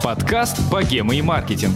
Подкаст «Богема и маркетинг».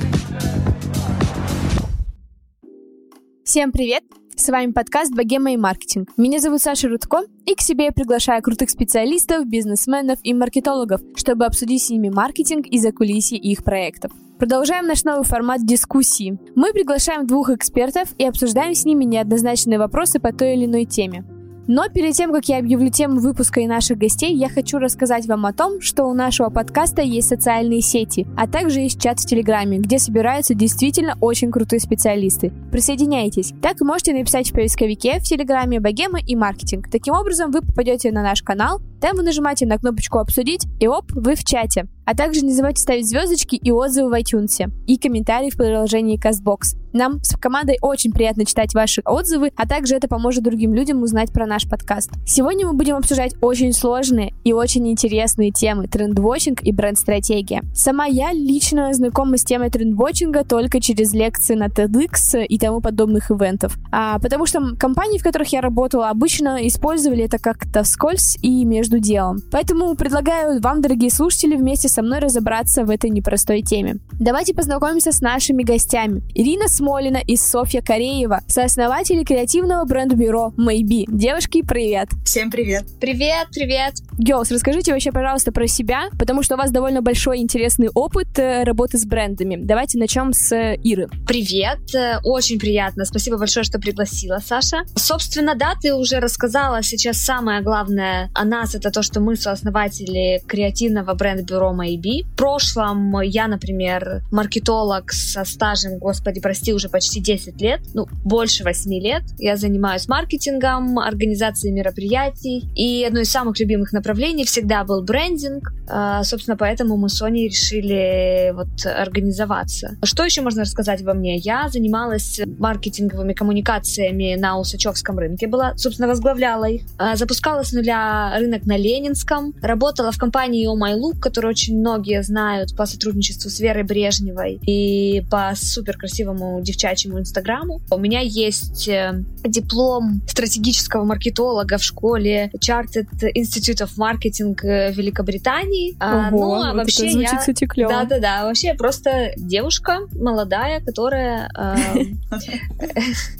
Всем привет! С вами подкаст «Богема и маркетинг». Меня зовут Саша Рудко, и к себе я приглашаю крутых специалистов, бизнесменов и маркетологов, чтобы обсудить с ними маркетинг и закулисье их проектов. Продолжаем наш новый формат дискуссии. Мы приглашаем двух экспертов и обсуждаем с ними неоднозначные вопросы по той или иной теме. Но перед тем, как я объявлю тему выпуска и наших гостей, я хочу рассказать вам о том, что у нашего подкаста есть социальные сети, а также есть чат в Телеграме, где собираются действительно очень крутые специалисты. Присоединяйтесь. Так можете написать в поисковике в Телеграме «Богема» и «Маркетинг». Таким образом, вы попадете на наш канал, там вы нажимаете на кнопочку «Обсудить», и оп, вы в чате. А также не забывайте ставить звездочки и отзывы в iTunes, и комментарии в приложении CastBox. Нам с командой очень приятно читать ваши отзывы, а также это поможет другим людям узнать про наш подкаст. Сегодня мы будем обсуждать очень сложные и очень интересные темы трендвотчинг и бренд-стратегия. Сама я лично знакома с темой трендвотчинга только через лекции на TEDx и тому подобных ивентов. А, потому что компании, в которых я работала, обычно использовали это как-то вскользь и между делом. Поэтому предлагаю вам, дорогие слушатели, вместе со мной разобраться в этой непростой теме. Давайте познакомимся с нашими гостями. Ирина Смолина и Софья Кореева, сооснователи креативного бренд-бюро Maybe. Девушки, привет! Всем привет. Привет, привет. Girls, расскажите вообще, пожалуйста, про себя, потому что у вас довольно большой интересный опыт э, работы с брендами. Давайте начнем с э, Иры. Привет, э, очень приятно. Спасибо большое, что пригласила, Саша. Собственно, да, ты уже рассказала сейчас самое главное о нас, это то, что мы сооснователи креативного бренд-бюро Maybe. В прошлом я, например, маркетолог со стажем, господи, прости, уже почти 10 лет, ну, больше 8 лет. Я занимаюсь маркетингом, организацией мероприятий, и одно из самых любимых направлений всегда был брендинг. А, Собственно, поэтому мы с Соней решили вот организоваться. Что еще можно рассказать во мне? Я занималась маркетинговыми коммуникациями на Усачевском рынке, была, собственно, возглавляла их. А, Запускала с нуля рынок на Ленинском, работала в компании Oh My Look, которую очень многие знают по сотрудничеству с Верой Брежневой и по супер красивому девчачьему инстаграму. У меня есть э, диплом стратегического маркетолога в школе Chartered Institute of Marketing э, Великобритании. А, Ого, ну, а вот вообще это звучит, я... кстати, клево. Да-да-да, вообще я просто девушка молодая, которая э,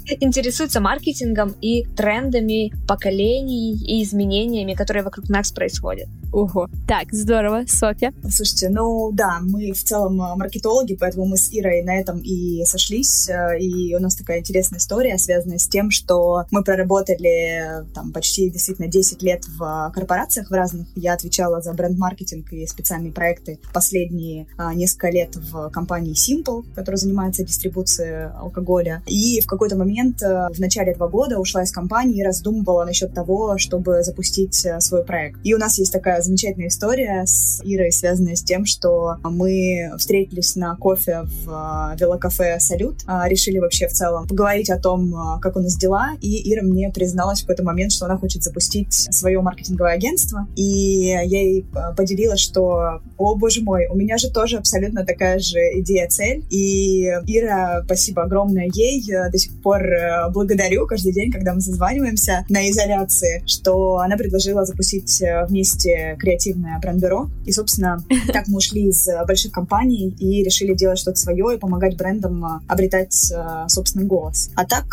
интересуется маркетингом и трендами поколений и изменениями, которые вокруг нас происходят. Ого. Так, здорово. Софья. Слушайте, ну да, мы в целом э, маркетологи, поэтому мы с Ирой на этом и сошлись. э, И у нас такая интересная история, связанная с тем, что мы проработали э, там почти действительно 10 лет в корпорациях в разных. Я отвечала за бренд-маркетинг и специальные проекты последние несколько лет в компании Simple, которая занимается дистрибуцией алкоголя. И в какой-то момент в начале этого года ушла из компании и раздумывала насчет того, чтобы запустить э, проект. И у нас есть такая замечательная история с Ирой, связанная с тем, что мы встретились на кофе в э, велокафе «Салют», а, решили вообще в целом поговорить о том, э, как у нас дела, и Ира мне призналась в какой-то момент, что она хочет запустить свое маркетинговое агентство, и я ей э, поделилась, что, о боже мой, у меня же тоже абсолютно такая же идея-цель, и Ира, спасибо огромное ей, до сих пор благодарю каждый день, когда мы созваниваемся на изоляции, что она предложила запустить э, вместе креативное бренд-бюро, и, собственно, так мы ушли из э, больших компаний и решили делать что-то свое и помогать брендам э, обретать собственный голос. А так,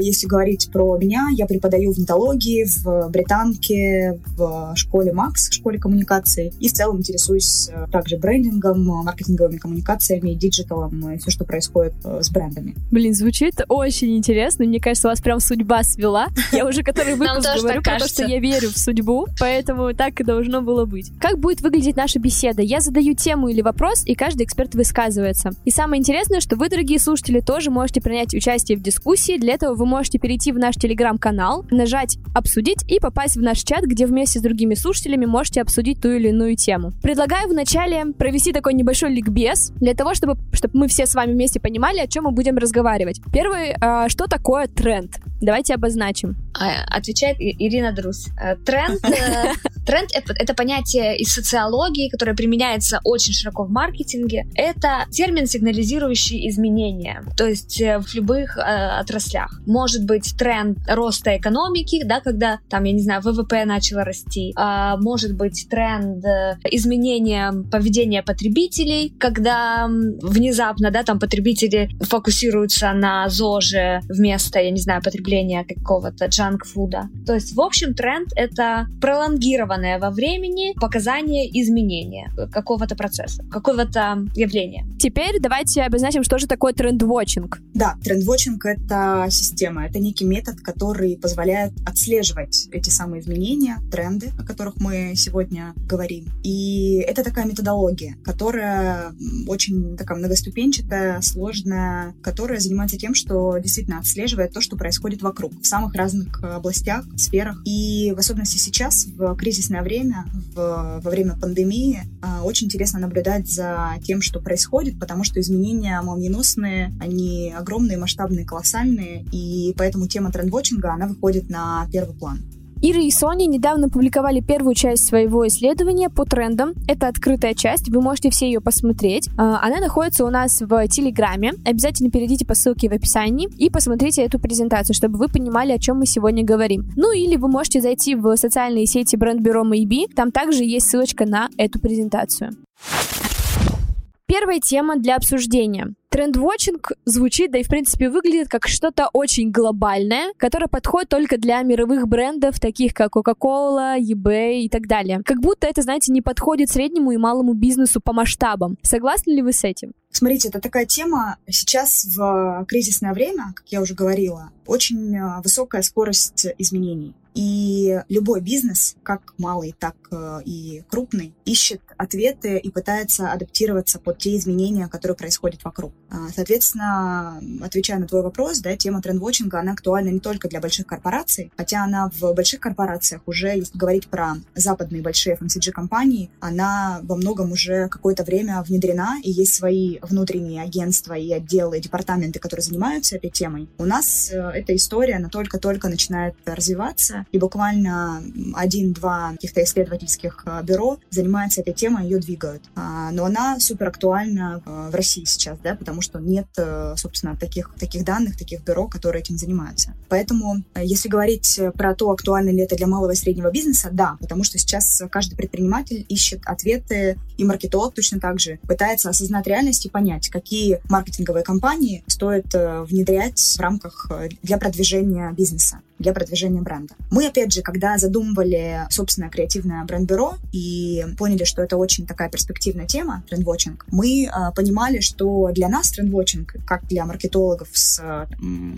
если говорить про меня, я преподаю в нетологии, в британке, в школе Макс, в школе коммуникаций, и в целом интересуюсь также брендингом, маркетинговыми коммуникациями, digital ом и все, что происходит с брендами. Блин, звучит очень интересно. Мне кажется, вас прям судьба свела. Я уже который выпуск говорю, потому что кажется. я верю в судьбу, поэтому так и должно было быть. Как будет выглядеть наша беседа? Я задаю тему или вопрос, и каждый эксперт высказывается. И самое интересное, что вы, дорогие слушатели, тоже можете принять участие в дискуссии. Для этого вы можете перейти в наш телеграм-канал, нажать «Обсудить» и попасть в наш чат, где вместе с другими слушателями можете обсудить ту или иную тему. Предлагаю вначале провести такой небольшой ликбез, для того, чтобы, чтобы мы все с вами вместе понимали, о чем мы будем разговаривать. Первый, а, что такое тренд? Давайте обозначим. А, Отвечает Ирина Друз. Э, Тренд, э, тренд это, это понятие из социологии, которое применяется очень широко в маркетинге. Это термин, сигнализирующий изменения, то есть э, в любых э, отраслях. Может быть тренд роста экономики, да, когда там, я не знаю, ВВП начало расти. А, может быть тренд э, изменения поведения потребителей, когда внезапно, да, там потребители фокусируются на ЗОЖе вместо, я не знаю, потребления какого-то джанк-фуда. То есть, в общем, тренд — это пролонгированное во времени показание изменения какого-то процесса, какого-то явления. Теперь давайте обозначим, что же такое трендвотчинг. Да, трендвотчинг — это система, это некий метод, который позволяет отслеживать эти самые изменения, тренды, о которых мы сегодня говорим. И это такая методология, которая очень такая многоступенчатая, сложная, которая занимается тем, что действительно отслеживает то, что происходит вокруг, в самых разных э, областях, сферах. И в особенности сейчас, в кризисное время, в- во время пандемии, а, очень интересно наблюдать за тем, что происходит, потому что изменения молниеносные, они огромные, масштабные, колоссальные, и поэтому тема трендвотчинга, она выходит на первый план. Ира и Соня недавно публиковали первую часть своего исследования по трендам. Это открытая часть, вы можете все ее посмотреть. А, Она находится у нас в Телеграме. Обязательно перейдите по ссылке в описании и посмотрите эту презентацию, чтобы вы понимали, о чем мы сегодня говорим. Ну или вы можете зайти в социальные сети бренд-бюро Maybe, там также есть ссылочка на эту презентацию. Первая тема для обсуждения. Трендвотчинг звучит, да и в принципе выглядит как что-то очень глобальное, которое подходит только для мировых брендов, таких как Coca-Cola, eBay и так далее. Как будто это, знаете, не подходит среднему и малому бизнесу по масштабам. Согласны ли вы с этим? Смотрите, это такая тема сейчас в кризисное время, как я уже говорила, очень э, высокая скорость изменений. И любой бизнес, как малый, так э, и крупный, ищет ответы и пытается адаптироваться под те изменения, которые происходят вокруг. А, Соответственно, отвечая на твой вопрос, да, тема трендвотчинга, она актуальна не только для больших корпораций, хотя она в больших корпорациях уже, если говорить про западные большие FMCG-компании, она во многом уже какое-то время внедрена, и есть свои внутренние агентства и отделы, и департаменты, которые занимаются этой темой. У нас э, эта история, она только-только начинает развиваться, и буквально один-два каких-то исследовательских э, бюро занимаются этой темой, ее двигают. А, Но она супер актуальна э, в России сейчас, да, потому что нет, э, собственно, таких, таких данных, таких бюро, которые этим занимаются. Поэтому, э, если говорить про то, актуально ли это для малого и среднего бизнеса, да, потому что сейчас каждый предприниматель ищет ответы, и маркетолог точно так же пытается осознать реальность и понять, какие маркетинговые кампании стоит э, внедрять в рамках для продвижения бизнеса для продвижения бренда. Мы, опять же, когда задумывали собственное креативное бренд-бюро и поняли, что это очень такая перспективная тема, трендвотчинг, мы э, понимали, что для нас трендвотчинг, как для маркетологов с э,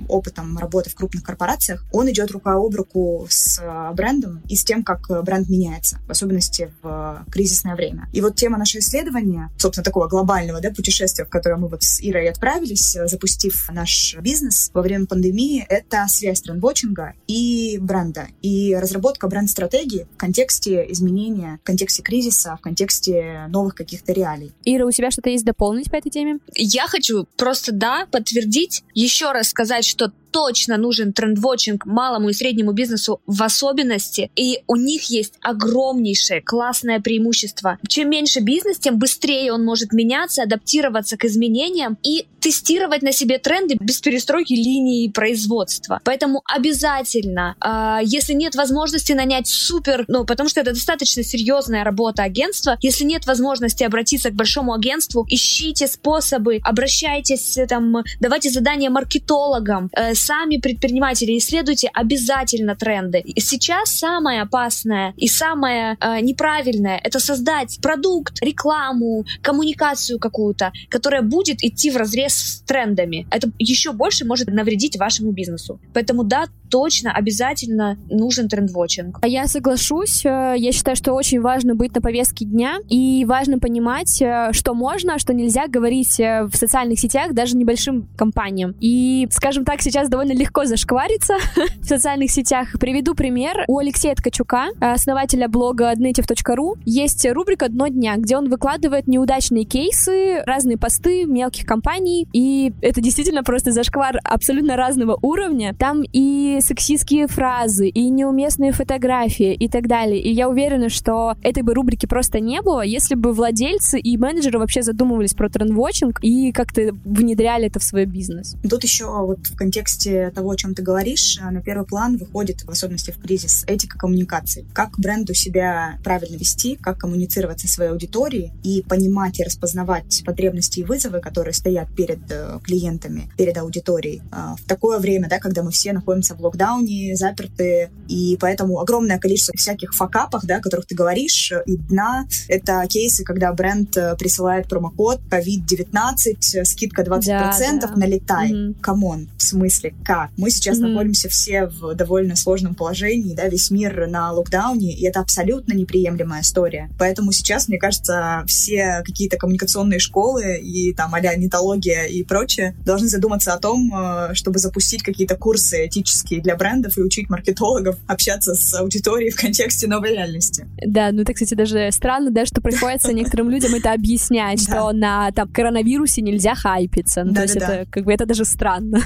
опытом работы в крупных корпорациях, он идет рука об руку с э, брендом и с тем, как бренд меняется, в особенности в кризисное время. И вот тема нашего исследования, собственно, такого глобального да, путешествия, в которое мы вот с Ирой отправились, запустив наш бизнес во время пандемии, это связь трендвотчинга и бренда, и разработка бренд-стратегии в контексте изменения, в контексте кризиса, в контексте новых каких-то реалий. Ира, у тебя что-то есть дополнить по этой теме? Я хочу просто, да, подтвердить, еще раз сказать, что точно нужен трендвотчинг малому и среднему бизнесу в особенности, и у них есть огромнейшее классное преимущество. Чем меньше бизнес, тем быстрее он может меняться, адаптироваться к изменениям и тестировать на себе тренды без перестройки линии производства. Поэтому обязательно, э, если нет возможности нанять супер, ну, потому что это достаточно серьезная работа агентства, если нет возможности обратиться к большому агентству, ищите способы, обращайтесь, э, там, давайте задания маркетологам, э, сами предприниматели, исследуйте обязательно тренды. И сейчас самое опасное и самое э, неправильное это создать продукт, рекламу, коммуникацию какую-то, которая будет идти в разрез с трендами. Это еще больше может навредить вашему бизнесу. Поэтому да, точно, обязательно нужен трендвотчинг. А я соглашусь. Э, Я считаю, что очень важно быть на повестке дня и важно понимать, э, что можно, а что нельзя говорить э, в социальных сетях даже небольшим компаниям. И, скажем так, сейчас довольно легко зашквариться в социальных сетях. Приведу пример. У Алексея Ткачука, основателя блога adnative.ru, есть рубрика «Дно дня», где он выкладывает неудачные кейсы, разные посты мелких компаний, и это действительно просто зашквар абсолютно разного уровня. Там и сексистские фразы, и неуместные фотографии, и так далее. И я уверена, что этой бы рубрики просто не было, если бы владельцы и менеджеры вообще задумывались про трендвотчинг и как-то внедряли это в свой бизнес. Тут еще вот в контексте того, о чем ты говоришь, на первый план выходит, в особенности в кризис, этика коммуникации. Как бренду себя правильно вести, как коммуницировать со своей аудиторией и понимать и распознавать потребности и вызовы, которые стоят перед э, клиентами, перед аудиторией. А, в такое время, да, когда мы все находимся в локдауне, заперты, и поэтому огромное количество всяких факапов, да, о которых ты говоришь, и дна — это кейсы, когда бренд э, присылает промокод COVID-19, скидка 20% да, да. налетай. Mm-hmm. Come on, в смысле, как? Мы сейчас mm-hmm. находимся все в довольно сложном положении, да, весь мир на локдауне, и это абсолютно неприемлемая история. Поэтому сейчас, мне кажется, все какие-то коммуникационные школы и там а нетология и прочее должны задуматься о том, э, чтобы запустить какие-то курсы этические для брендов и учить маркетологов общаться с аудиторией в контексте новой реальности. Да, ну это, кстати, даже странно, да, что приходится некоторым людям это объяснять, что на там коронавирусе нельзя хайпиться. Ну, то есть это как бы это даже странно.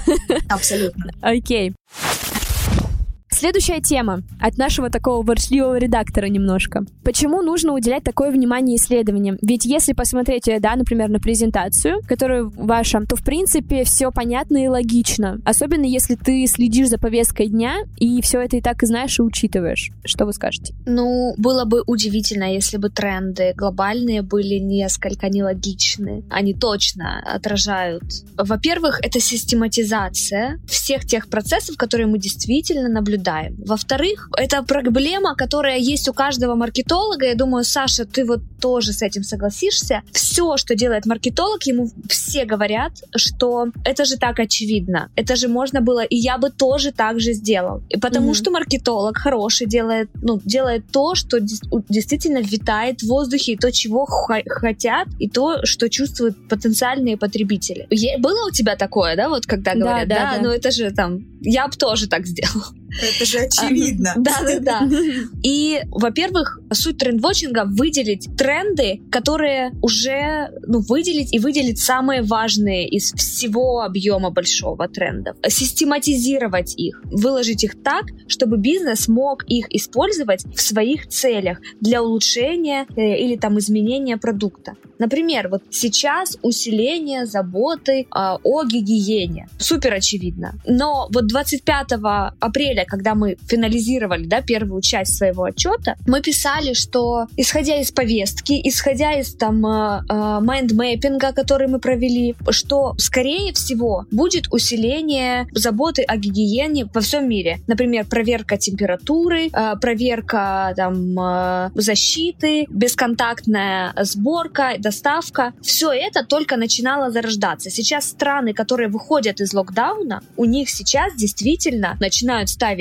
Абсолютно. Окей. Следующая тема от нашего такого ворчливого редактора немножко. Почему нужно уделять такое внимание исследованиям? Ведь если посмотреть, э, да, например, на презентацию, которая ваша, то в принципе все понятно и логично. Особенно если ты следишь за повесткой дня и все это и так и знаешь и учитываешь. Что вы скажете? Ну, было бы удивительно, если бы тренды глобальные были несколько нелогичны. Они точно отражают. Во-первых, это систематизация всех тех процессов, которые мы действительно наблюдаем ожидаем. Во-вторых, это проблема, которая есть у каждого маркетолога. Я думаю, Саша, ты вот тоже с этим согласишься. Все, что делает маркетолог, ему все говорят, что это же так очевидно. Это же можно было, и я бы тоже так же сделал. И потому mm-hmm. что маркетолог хороший делает, ну, делает то, что действительно витает в воздухе, и то, чего хотят, и то, что чувствуют потенциальные потребители. Было у тебя такое, да, вот когда говорят, да, да, да, да. ну это же там, я бы тоже так сделал. Это же очевидно. Да, да, да. И, во-первых, суть трендвотчинга выделить тренды, которые уже, ну, выделить и выделить самые важные из всего объема большого трендов. Систематизировать их, выложить их так, чтобы бизнес мог их использовать в своих целях для улучшения э, или там изменения продукта. Например, вот сейчас усиление заботы э, о гигиене. Супер очевидно. Но вот 25 апреля, когда мы финализировали да, первую часть своего отчета, мы писали, что исходя из повестки, исходя из там э, э, mind mapping а, который мы провели, что скорее всего будет усиление заботы о гигиене во всем мире. Например, проверка температуры, э, проверка там защиты, бесконтактная сборка, доставка. Все это только начинало зарождаться. Сейчас страны, которые выходят из локдауна, у них сейчас действительно начинают ставить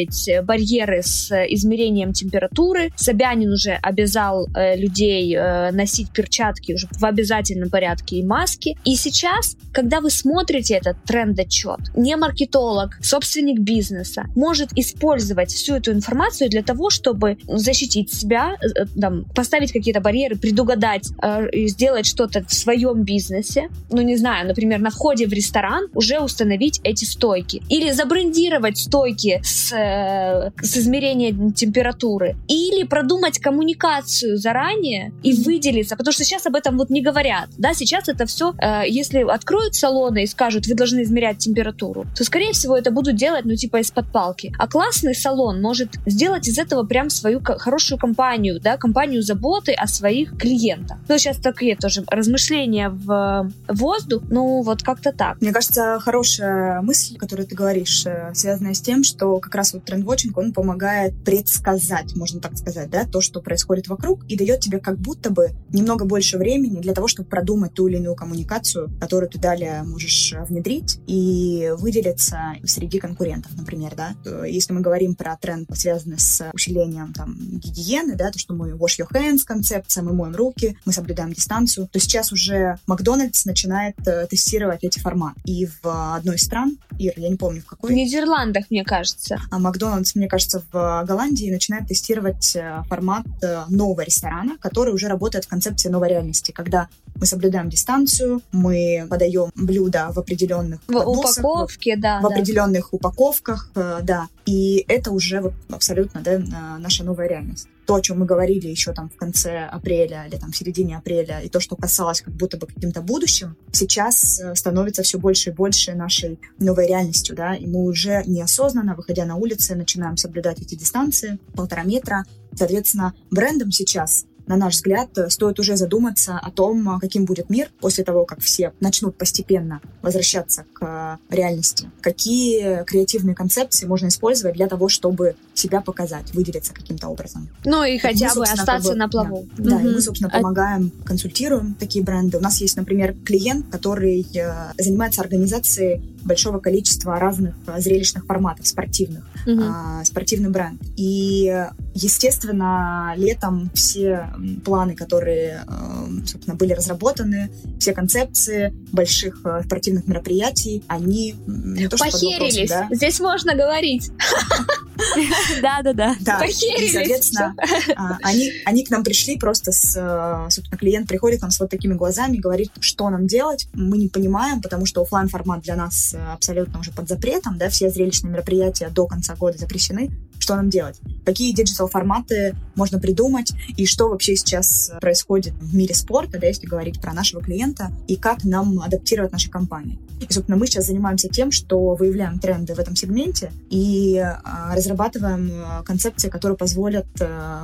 барьеры с измерением температуры. Собянин уже обязал э, людей э, носить перчатки уже в обязательном порядке и маски. И сейчас, когда вы смотрите этот тренд-отчет, не маркетолог, собственник бизнеса может использовать всю эту информацию для того, чтобы защитить себя, э, там, поставить какие-то барьеры, предугадать, э, сделать что-то в своем бизнесе, ну не знаю, например, на входе в ресторан уже установить эти стойки. Или забрендировать стойки с, э, с измерением температуры. Или продумать коммуникацию заранее и выделиться, потому что сейчас об этом вот не говорят. Да, сейчас это все, э, если откроют салоны и скажут, вы должны измерять температуру, то, скорее всего, это будут делать, ну, типа, из-под палки. А классный салон может сделать из этого прям свою хорошую компанию, да, компанию заботы о своих клиентах. Ну, сейчас такие тоже размышления в воздух, ну вот как-то так. Мне кажется, хорошая мысль, которую ты говоришь, э, связанная с тем, что как раз вот трендвотчинг, он помогает предсказать, можно так сказать, да, то, что происходит вокруг, и дает тебе как будто бы немного больше времени для того, чтобы продумать ту или иную коммуникацию, которую ты далее можешь внедрить и выделиться среди конкурентов, например, да. Если мы говорим про тренд, связанный с усилением там гигиены, да, то, что мы wash your hands концепция, мы моем руки, мы соблюдаем дистанцию, то сейчас уже Макдональдс начинает э, тестировать эти форматы. И в одной из стран, Ир, я не помню в В какой, Нидерландах, мне кажется. А Макдональдс, мне кажется, в Голландии начинает тестировать э, формат э, нового ресторана, который уже работает в концепции новой реальности, когда мы соблюдаем дистанцию, мы подаем блюда в определенных В подносах, упаковке, да. в да. определенных упаковках, э, да. И это уже вот абсолютно да, наша новая реальность. То, о чем мы говорили еще там в конце апреля или там в середине апреля, и то, что касалось как будто бы каким-то будущим, сейчас э, становится все больше и больше нашей новой реальностью, да, и мы уже неосознанно, выходя на улицы, начинаем соблюдать эти дистанции, полтора метра. Соответственно, брендом сейчас на наш взгляд, э, стоит уже задуматься о том, э, каким будет мир после того, как все начнут постепенно возвращаться к э, реальности. Какие креативные концепции можно использовать для того, чтобы себя показать, выделиться каким-то образом. Ну и И хотя мы, бы остаться как бы, на плаву. Да, и Мгм. мы, собственно, А- помогаем, консультируем такие бренды. У нас есть, например, клиент, который занимается организацией большого количества разных э, зрелищных форматов спортивных, Мгм. а, спортивный бренд. И, естественно, летом все планы, которые, э, собственно, были разработаны, все концепции больших э, спортивных мероприятий, они не то под вопросом, Похерились. да, Здесь можно говорить. Да-да-да. Да, Похерились, и, соответственно, а, они, они к нам пришли просто с, э, собственно, клиент приходит к нам с вот такими глазами, говорит, что нам делать. Мы не понимаем, потому что оффлайн формат для нас э, абсолютно уже под запретом, да, все зрелищные мероприятия до конца года запрещены. Что нам делать? Какие digital форматы можно придумать и что вообще сейчас происходит в мире спорта, да, если говорить про нашего клиента, и как нам адаптировать наши компании. И, собственно, мы сейчас занимаемся тем, что выявляем тренды в этом сегменте и а, разрабатываем концепции, которые позволят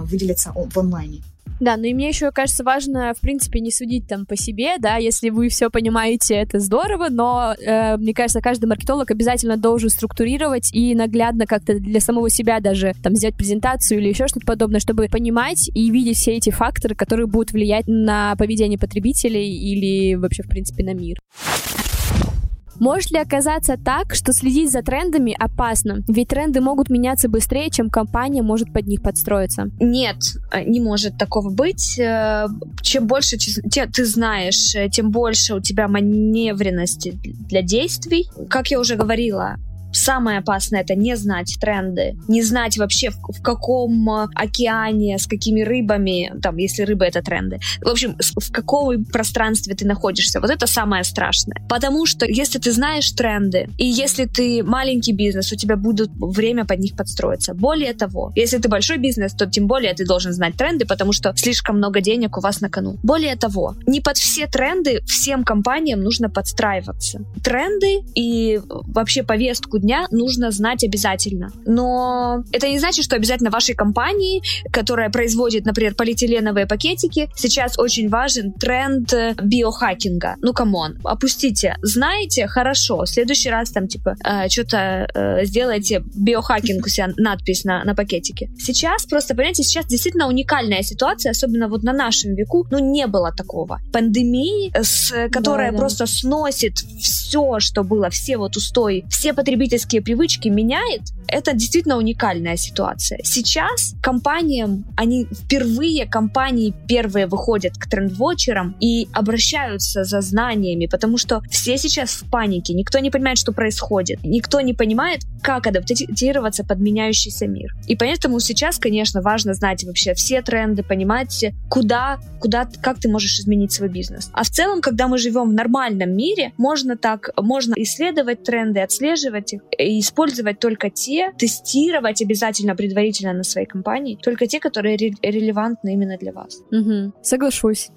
выделиться в онлайне. Да, ну и мне еще кажется важно, в принципе, не судить там по себе, да, если вы все понимаете, это здорово, но э, мне кажется, каждый маркетолог обязательно должен структурировать и наглядно как-то для самого себя даже там сделать презентацию или еще что-то подобное, чтобы понимать и видеть все эти факторы, которые будут влиять на поведение потребителей или вообще, в принципе, на мир. Может ли оказаться так, что следить за трендами опасно? Ведь тренды могут меняться быстрее, чем компания может под них подстроиться. Нет, э, не может такого быть. Э, Чем больше ты знаешь, э, тем больше у тебя маневренности для действий. Как я уже говорила, Самое опасное это не знать тренды, не знать вообще в, в каком э, океане, с какими рыбами, там, если рыбы это тренды. В общем, в каком пространстве ты находишься. Вот это самое страшное. Потому что если ты знаешь тренды, и если ты маленький бизнес, у тебя будет время под них подстроиться. Более того, если ты большой бизнес, то тем более ты должен знать тренды, потому что слишком много денег у вас на кону. Более того, не под все тренды всем компаниям нужно подстраиваться. Тренды и вообще повестку дня нужно знать обязательно. Но это не значит, что обязательно вашей компании, которая производит, например, полиэтиленовые пакетики, сейчас очень важен тренд э, биохакинга. Ну, come on, опустите. Знаете, хорошо, в следующий раз там, типа, что-то сделайте биохакинг у себя, надпись на, на пакетике. Сейчас просто, понимаете, сейчас действительно уникальная ситуация, особенно вот на нашем веку, ну, не было такого. Пандемии, э, с, которая Да, да. просто сносит все, что было, все вот устои, все потребительские привычки меняет, это действительно уникальная ситуация. Сейчас компаниям, они впервые, компании первые выходят к трендвотчерам и обращаются за знаниями, потому что все сейчас в панике, никто не понимает, что происходит, никто не понимает, как адаптироваться под меняющийся мир. И поэтому сейчас, конечно, важно знать вообще все тренды, понимать, куда, куда, как ты можешь изменить свой бизнес. А в целом, когда мы живем в нормальном мире, можно так, можно исследовать тренды, отслеживать их и использовать только те, тестировать обязательно предварительно на своей компании, только те, которые ре- релевантны именно для вас. Мгм. Соглашусь.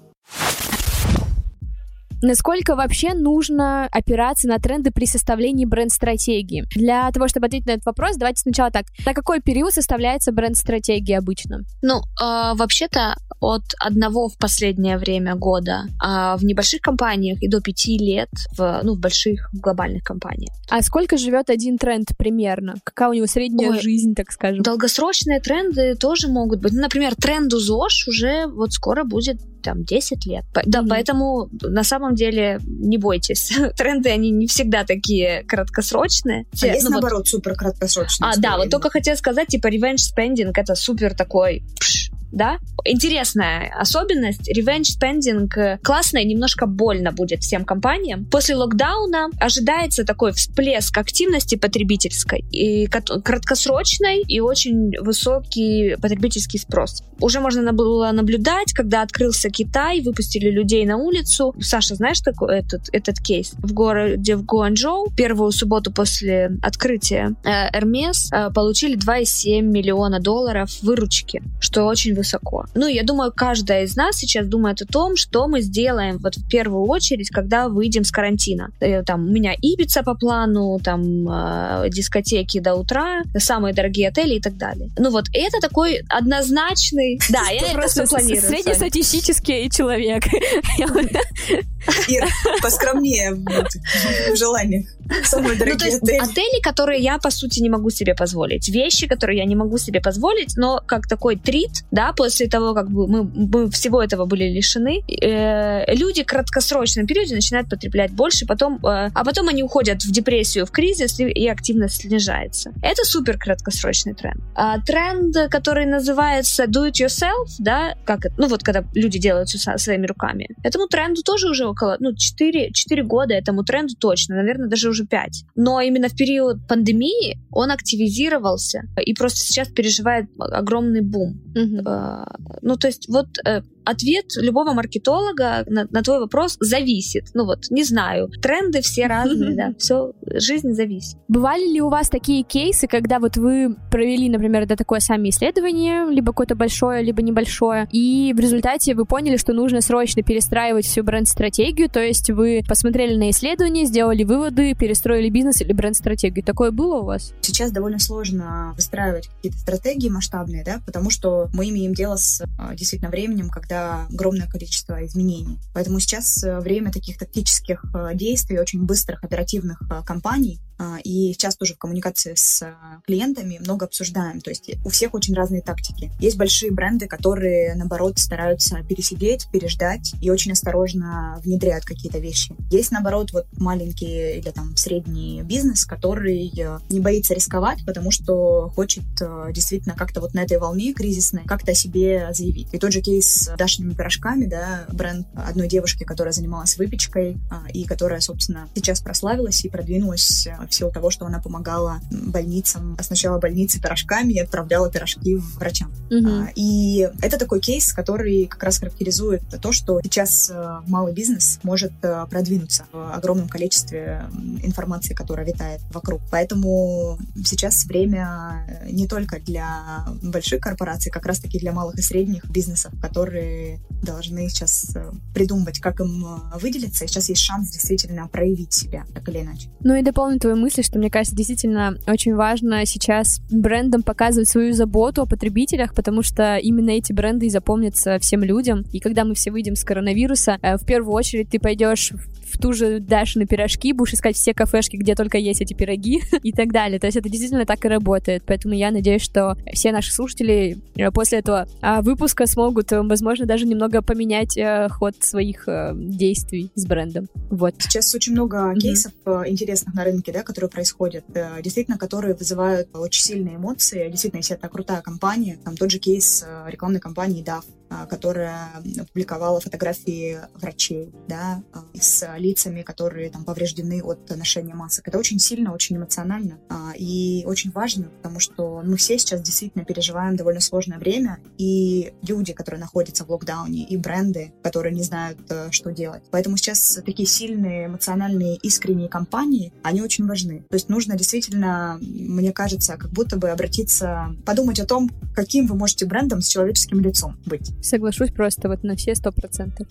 Насколько вообще нужно опираться на тренды при составлении бренд-стратегии? Для того, чтобы ответить на этот вопрос, давайте сначала так. На какой период составляется бренд-стратегия обычно? Ну, э, вообще-то от одного в последнее время года а в небольших компаниях и до пяти лет в, ну, в больших глобальных компаниях. А сколько живет один тренд примерно? Какая у него средняя Ой. жизнь, так скажем? Долгосрочные тренды тоже могут быть. Ну, например, тренду ЗОЖ уже вот скоро будет там 10 лет. По- Да, поэтому на самом деле не бойтесь. Тренды, они не всегда такие краткосрочные. А Те- есть, ну, вот- наоборот, супер краткосрочные А, да, вот только хотела сказать, типа, revenge spending это супер такой пш, да? Интересная особенность. Revenge spending э, классно и немножко больно будет всем компаниям. После локдауна ожидается такой всплеск активности потребительской, и краткосрочной и очень высокий потребительский спрос. Уже можно было наблюдать, когда открылся Китай, выпустили людей на улицу. Саша, знаешь такой этот, этот кейс? В городе в Гуанчжоу первую субботу после открытия Hermes э, получили 2,7 миллиона долларов выручки, что очень высоко. Ну, я думаю, каждая из нас сейчас думает о том, что мы сделаем вот в первую очередь, когда выйдем с карантина. Э, там у меня Ибица по плану, там э, дискотеки до утра, самые дорогие отели и так далее. Ну вот, это такой однозначный... Да, я просто планирую. Среднестатистический человек. Ир, поскромнее в желаниях. Самые дорогие ну, то есть отели. отели, которые я, по сути, не могу себе позволить. Вещи, которые я не могу себе позволить, но как такой трит, да, после того, как мы, мы всего этого были лишены, э, люди в краткосрочном периоде начинают потреблять больше, потом, э, а потом они уходят в депрессию, в кризис, и, и активность снижается. Это супер краткосрочный тренд. А, тренд, который называется do it yourself, да, как ну вот когда люди делают все своими руками, этому тренду тоже уже около, ну, 4, 4 года этому тренду точно, наверное, даже уже 5. Но именно в период пандемии он активизировался и просто сейчас переживает огромный бум. Mm-hmm. Ну, то есть вот э, ответ любого маркетолога на, на твой вопрос зависит. Ну вот, не знаю. Тренды все разные, да. Все, жизнь зависит. Бывали ли у вас такие кейсы, когда вот вы провели, например, это такое сами исследование, либо какое-то большое, либо небольшое, и в результате вы поняли, что нужно срочно перестраивать всю бренд-стратегию, то есть вы посмотрели на исследования, сделали выводы, перестроили бизнес или бренд-стратегию. Такое было у вас? Сейчас довольно сложно выстраивать какие-то стратегии масштабные, да, потому что мы имеем дело с а, действительно временем, когда когда огромное количество изменений. Поэтому сейчас э, время таких тактических э, действий, очень быстрых, оперативных э, кампаний, и сейчас тоже в коммуникации с клиентами много обсуждаем. То есть у всех очень разные тактики. Есть большие бренды, которые, наоборот, стараются пересидеть, переждать и очень осторожно внедряют какие-то вещи. Есть, наоборот, вот маленький или там средний бизнес, который не боится рисковать, потому что хочет действительно как-то вот на этой волне кризисной как-то о себе заявить. И тот же кейс Дашиными пирожками, да, бренд одной девушки, которая занималась выпечкой а, и которая, собственно, сейчас прославилась и продвинулась а, в силу того, что она помогала больницам, сначала больнице пирожками и отправляла пирожки врачам. Угу. А, и это такой кейс, который как раз характеризует то, что сейчас а, малый бизнес может а, продвинуться в огромном количестве информации, которая витает вокруг. Поэтому сейчас время не только для больших корпораций, как раз-таки для малых и средних бизнесов, которые должны сейчас э, придумывать, как им э, выделиться, и сейчас есть шанс действительно проявить себя, так или иначе. Ну и дополню твою мысль, что мне кажется, действительно очень важно сейчас брендам показывать свою заботу о потребителях, потому что именно эти бренды и запомнятся всем людям. И когда мы все выйдем с коронавируса, э, в первую очередь ты пойдешь в ту же Даш на пирожки, будешь искать все кафешки, где только есть эти пироги и так далее. То есть это действительно так и работает. Поэтому я надеюсь, что все наши слушатели после этого а, выпуска смогут, возможно, даже немного поменять э, ход своих э, действий с брендом. Вот. Сейчас очень много mm-hmm. кейсов э, интересных на рынке, да, которые происходят, действительно, которые вызывают очень сильные эмоции. Действительно, если это крутая компания, там тот же кейс рекламной кампании DAF, которая публиковала фотографии врачей, да, с лицами, которые там повреждены от ношения масок. Это очень сильно, очень эмоционально а, и очень важно, потому что мы все сейчас действительно переживаем довольно сложное время, и люди, которые находятся в локдауне, и бренды, которые не знают, э, что делать. Поэтому сейчас такие сильные, эмоциональные, искренние компании, они очень важны. То есть нужно действительно, мне кажется, как будто бы обратиться, подумать о том, каким вы можете брендом с человеческим лицом быть. Соглашусь просто вот на все сто процентов.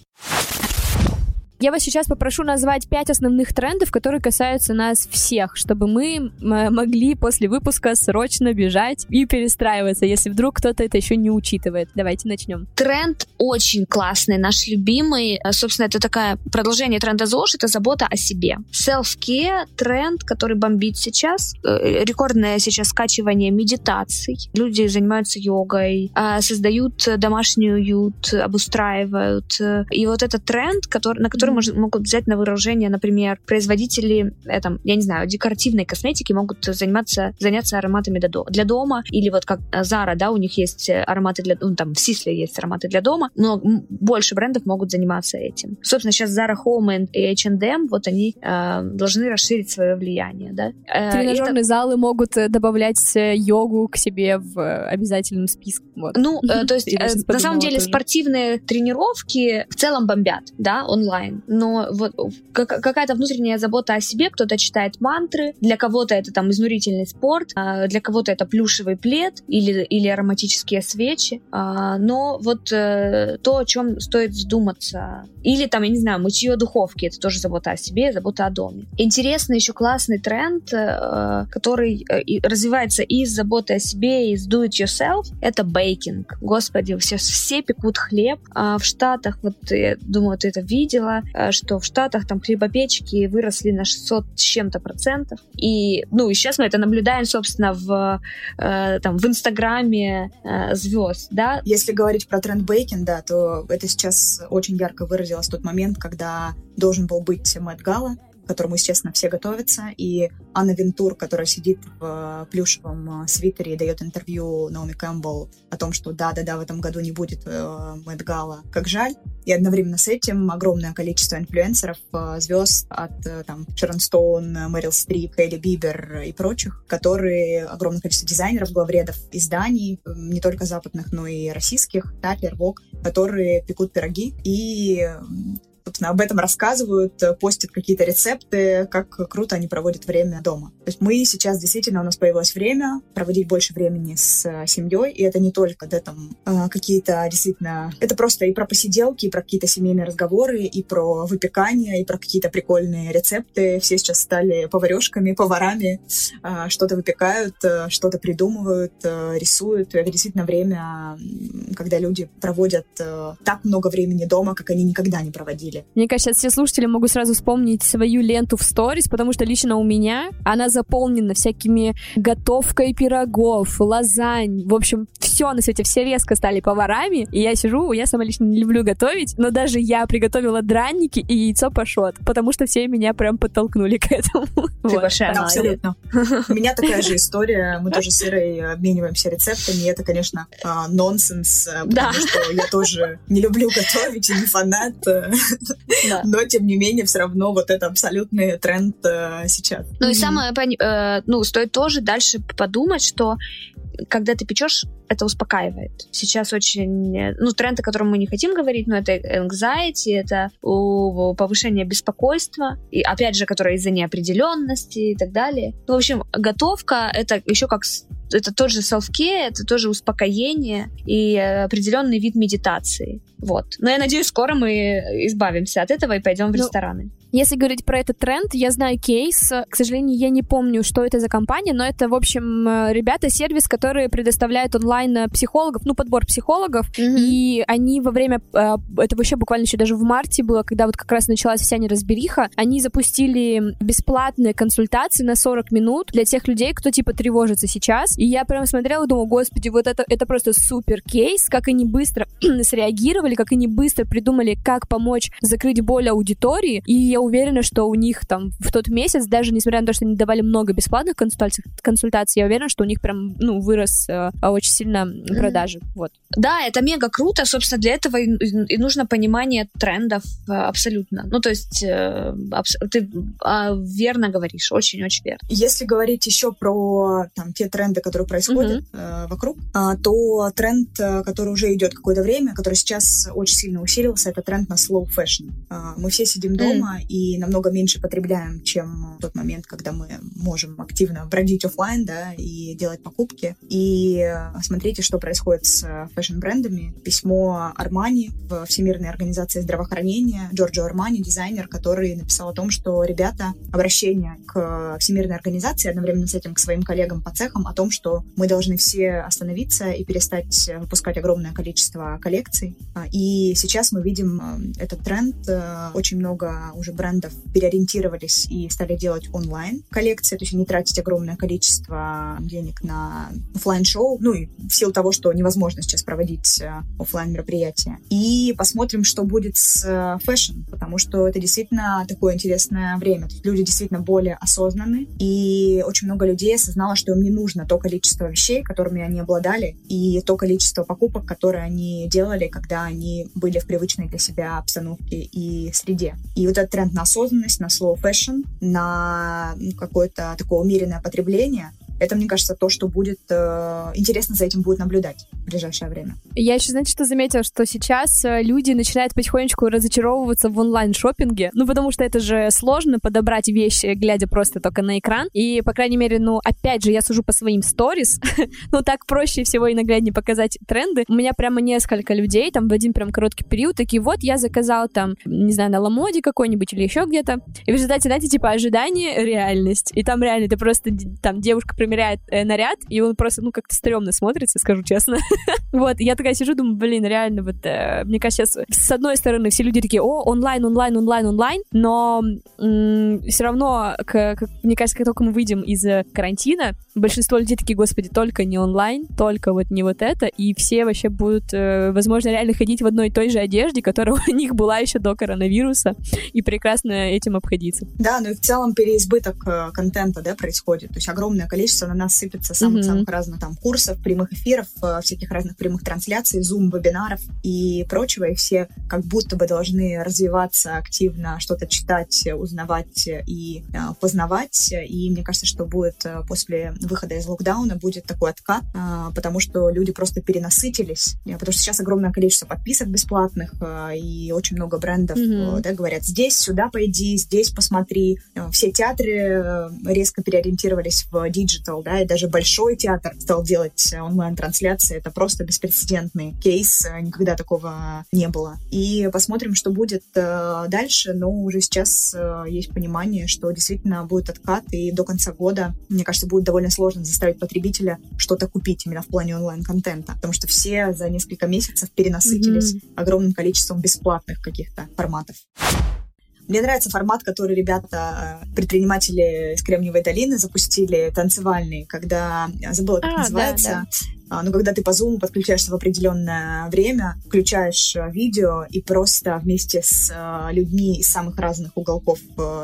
Я вас сейчас попрошу назвать пять основных трендов, которые касаются нас всех, чтобы мы могли после выпуска срочно бежать и перестраиваться, если вдруг кто-то это еще не учитывает. Давайте начнем. Тренд очень классный, наш любимый. Собственно, это такое продолжение тренда ЗОЖ, это забота о себе. Self-care тренд, который бомбит сейчас. Э, рекордное сейчас скачивание медитаций. Люди занимаются йогой, а, создают домашний уют, обустраивают. И вот этот тренд, который, на который которые мож- могут взять на вооружение, например, производители, э, там, я не знаю, декоративной косметики могут заниматься, заняться ароматами для, до- для дома, или вот как э, Zara, да, у них есть э, ароматы для, ну, там, в Сисле есть ароматы для дома, но больше брендов могут заниматься этим. Собственно, сейчас Zara Home и H&M, вот они э, должны расширить свое влияние, да. Э, и это- Тренажерные залы могут э, добавлять э, йогу к себе в э, обязательном списке. Вот. Ну, э, то есть, э, на самом деле, тоже. спортивные тренировки в целом бомбят, да, онлайн. Но вот как- какая-то внутренняя забота о себе, кто-то читает мантры, для кого-то это там изнурительный спорт, а для кого-то это плюшевый плед или, или ароматические свечи. А, Но вот э, то, о чем стоит задуматься. Или там, я не знаю, мытье духовки, это тоже забота о себе, забота о доме. Интересный еще классный тренд, э, который э, развивается и из заботы о себе, из do it yourself, это бейкинг. Господи, все, все пекут хлеб. А в Штатах, вот я думаю, ты это видела, что в Штатах там хлебопечки выросли на 600 с чем-то процентов. И, ну, и сейчас мы это наблюдаем, собственно, в, э, там, в Инстаграме э, звезд, да, Если говорить про тренд бейкин, да, то это сейчас очень ярко выразилось тот момент, когда должен был быть Мэтт Гала, к которому, естественно, все готовятся, и Анна Вентур, которая сидит в плюшевом э, свитере и дает интервью Наоми Кэмпбелл о том, что да-да-да, в этом году не будет Мэтт Гала, как жаль. И одновременно с этим огромное количество инфлюенсеров, э, звезд от э, там Шерон Стоун, Мэрил Стрип, Хейли Бибер и прочих, которые, огромное количество дизайнеров, главредов изданий, не только западных, но и российских, Татлер, Вок, которые пекут пироги и собственно, об этом рассказывают, э, постят какие-то рецепты, как круто они проводят время дома. То есть мы сейчас действительно, у нас появилось время проводить больше времени с э, семьей, и это не только да, там, э, какие-то действительно... Это просто и про посиделки, и про какие-то семейные разговоры, и про выпекание, и про какие-то прикольные рецепты. Все сейчас стали поварешками, поварами, что-то выпекают, что-то придумывают, рисуют. Это действительно время, когда люди проводят так много времени дома, как они никогда не проводили. Мне кажется, все слушатели могут сразу вспомнить свою ленту в сторис, потому что лично у меня она заполнена всякими готовкой пирогов, лазань. В общем, все на свете, все резко стали поварами. И я сижу, я сама лично не люблю готовить, но даже я приготовила драники и яйцо пашот, потому что все меня прям подтолкнули к этому. Ты Вот. большая Да, абсолютно. У меня такая же история. Мы тоже с Ирой обмениваемся рецептами. И это, конечно, а, нонсенс, а, потому Да. что я тоже не люблю готовить и не фанат. Да. Но, тем не менее, все равно вот это абсолютный тренд э, сейчас. Ну и самое, э, ну, стоит тоже дальше подумать, что когда ты печешь, это успокаивает. Сейчас очень, ну, тренд, о котором мы не хотим говорить, но это anxiety, это повышение беспокойства, и опять же, которое из-за неопределенности и так далее. Ну, в общем, готовка — это еще как это тот же self-care, это тоже успокоение и э, определенный вид медитации. Вот. Но я надеюсь, скоро мы избавимся от этого и пойдем в Ну, рестораны. Если говорить про этот тренд, я знаю кейс. К сожалению, я не помню, что это за компания, но это, в общем, э, ребята, сервис, которые предоставляют онлайн э, психологов, ну, подбор психологов, и они во время, э, это вообще буквально еще даже в марте было, когда вот как раз началась вся неразбериха, они запустили бесплатные консультации на 40 минут для тех людей, кто типа тревожится сейчас. И я прям смотрела и думала, господи, вот это, это просто супер кейс, как они быстро среагировали, как они быстро придумали, как помочь закрыть боль аудитории. И я уверена, что у них там в тот месяц, даже несмотря на то, что они давали много бесплатных консультаций, консультаций я уверена, что у них прям, ну, вырос э, очень сильно продажи. Вот. Да, это мега круто. Собственно, для этого и, и нужно понимание трендов э, абсолютно. Ну, то есть э, абс- ты а, верно говоришь, очень-очень верно. Если говорить еще про там, те тренды, которые происходят э, вокруг, а, то тренд, э, который уже идет какое-то время, который сейчас очень сильно усилился, это тренд на slow fashion. А, мы все сидим дома и намного меньше потребляем, чем в тот момент, когда мы можем активно бродить оффлайн, да, и делать покупки. И э, смотрите, что происходит с э, fashion-брендами. Письмо Армани в Всемирной организации здравоохранения, Джорджо Армани, дизайнер, который написал о том, что, ребята, обращение к Всемирной организации, одновременно с этим к своим коллегам по цехам, о том, что мы должны все остановиться и перестать выпускать огромное количество коллекций. А, И сейчас мы видим э, этот тренд. Э, Очень много уже брендов переориентировались и стали делать онлайн коллекции, то есть не тратить огромное количество денег на оффлайн шоу ну и в силу того, что невозможно сейчас проводить офлайн мероприятия. И посмотрим, что будет с э, fashion, потому что это действительно такое интересное время. Люди действительно более осознаны, и очень много людей осознало, что им не нужно то количество вещей, которыми они обладали, и то количество покупок, которые они делали, когда они были в привычной для себя обстановке и среде. И вот этот тренд на осознанность, на slow fashion, на ну, какое-то такое умеренное потребление, это, мне кажется, то, что будет э, интересно за этим будет наблюдать в ближайшее время. Я еще, знаете, что заметила, что сейчас э, люди начинают потихонечку разочаровываться в онлайн-шопинге, ну, потому что это же сложно подобрать вещи, глядя просто только на экран, и, по крайней мере, ну, опять же, я сужу по своим сторис, ну, так проще всего и нагляднее показать тренды. У меня прямо несколько людей, там, в один прям короткий период, такие, вот, я заказал там, не знаю, на Ламоде какой-нибудь или еще где-то, и в результате, знаете, типа, ожидание, реальность, и там реально ты просто, там, девушка примеряет э, наряд, и он просто, ну, как-то стрёмно смотрится, скажу честно. вот, я такая сижу, думаю, блин, реально, вот, э, мне кажется, сейчас, с одной стороны, все люди такие, о, онлайн, онлайн, онлайн, онлайн, но все равно, к, к, мне кажется, как только мы выйдем из э, карантина, большинство людей такие, господи, только не онлайн, только вот не вот это, и все вообще будут, э, возможно, реально ходить в одной и той же одежде, которая у них была еще до коронавируса, и прекрасно этим обходиться. Да, ну и в целом переизбыток э, контента, да, происходит, то есть огромное количество на нас сыпется самых-самых mm-hmm. разных там курсов, прямых эфиров, э, всяких разных прямых трансляций, зум-вебинаров и прочего, и все как будто бы должны развиваться активно, что-то читать, узнавать и э, познавать, и мне кажется, что будет э, после выхода из локдауна будет такой откат, э, потому что люди просто перенасытились, э, потому что сейчас огромное количество подписок бесплатных, э, и очень много брендов, mm-hmm. э, да, говорят, здесь, сюда пойди, здесь посмотри. Все театры резко переориентировались в digital, да, и даже Большой театр стал делать онлайн-трансляции. Это просто беспрецедентный кейс, никогда такого не было. И посмотрим, что будет э, дальше, но уже сейчас э, есть понимание, что действительно будет откат, и до конца года, мне кажется, будет довольно сложно заставить потребителя что-то купить именно в плане онлайн-контента, потому что все за несколько месяцев перенасытились mm-hmm. огромным количеством бесплатных каких-то форматов. Мне нравится формат, который ребята, предприниматели из Кремниевой долины запустили, танцевальный, когда, забыла, как а, называется, да, да. Ну, когда ты по Zoom подключаешься в определенное время, включаешь видео и просто вместе с людьми из самых разных уголков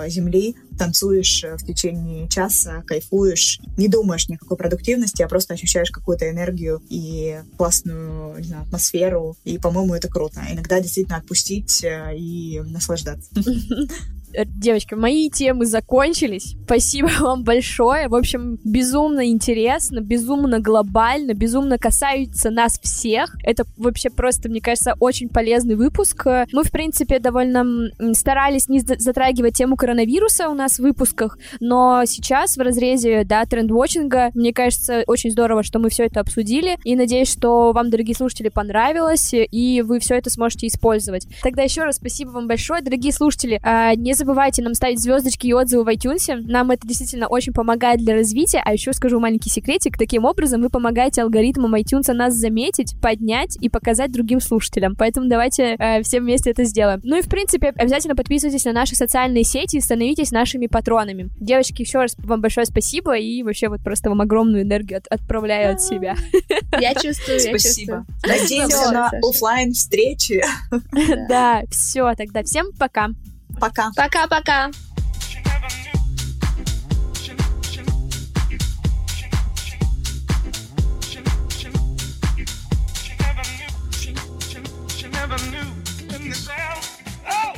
Земли танцуешь в течение часа, кайфуешь, не думаешь ни о какой продуктивности, а просто ощущаешь какую-то энергию и классную, не знаю, атмосферу. И, по-моему, это круто. Иногда действительно отпустить и наслаждаться. девочки, мои темы закончились. Спасибо вам большое. В общем, безумно интересно, безумно глобально, безумно касается нас всех. Это вообще просто, мне кажется, очень полезный выпуск. Мы, в принципе, довольно старались не затрагивать тему коронавируса у нас в выпусках, но сейчас в разрезе, да, тренд-вотчинга, мне кажется, очень здорово, что мы все это обсудили, и надеюсь, что вам, дорогие слушатели, понравилось, и вы все это сможете использовать. Тогда еще раз спасибо вам большое, дорогие слушатели. А, не забывайте нам ставить звездочки и отзывы в iTunes. Нам это действительно очень помогает для развития. А еще скажу маленький секретик. Таким образом, вы помогаете алгоритмам iTunes нас заметить, поднять и показать другим слушателям. Поэтому давайте э, все вместе это сделаем. Ну и, в принципе, обязательно подписывайтесь на наши социальные сети и становитесь нашими патронами. Девочки, еще раз вам большое спасибо и вообще вот просто вам огромную энергию от отправляю от себя. Я чувствую, я Спасибо. Надеемся на офлайн встречи. Да, все, тогда всем пока. Пока. Пока-пока. never knew in the cell. Oh!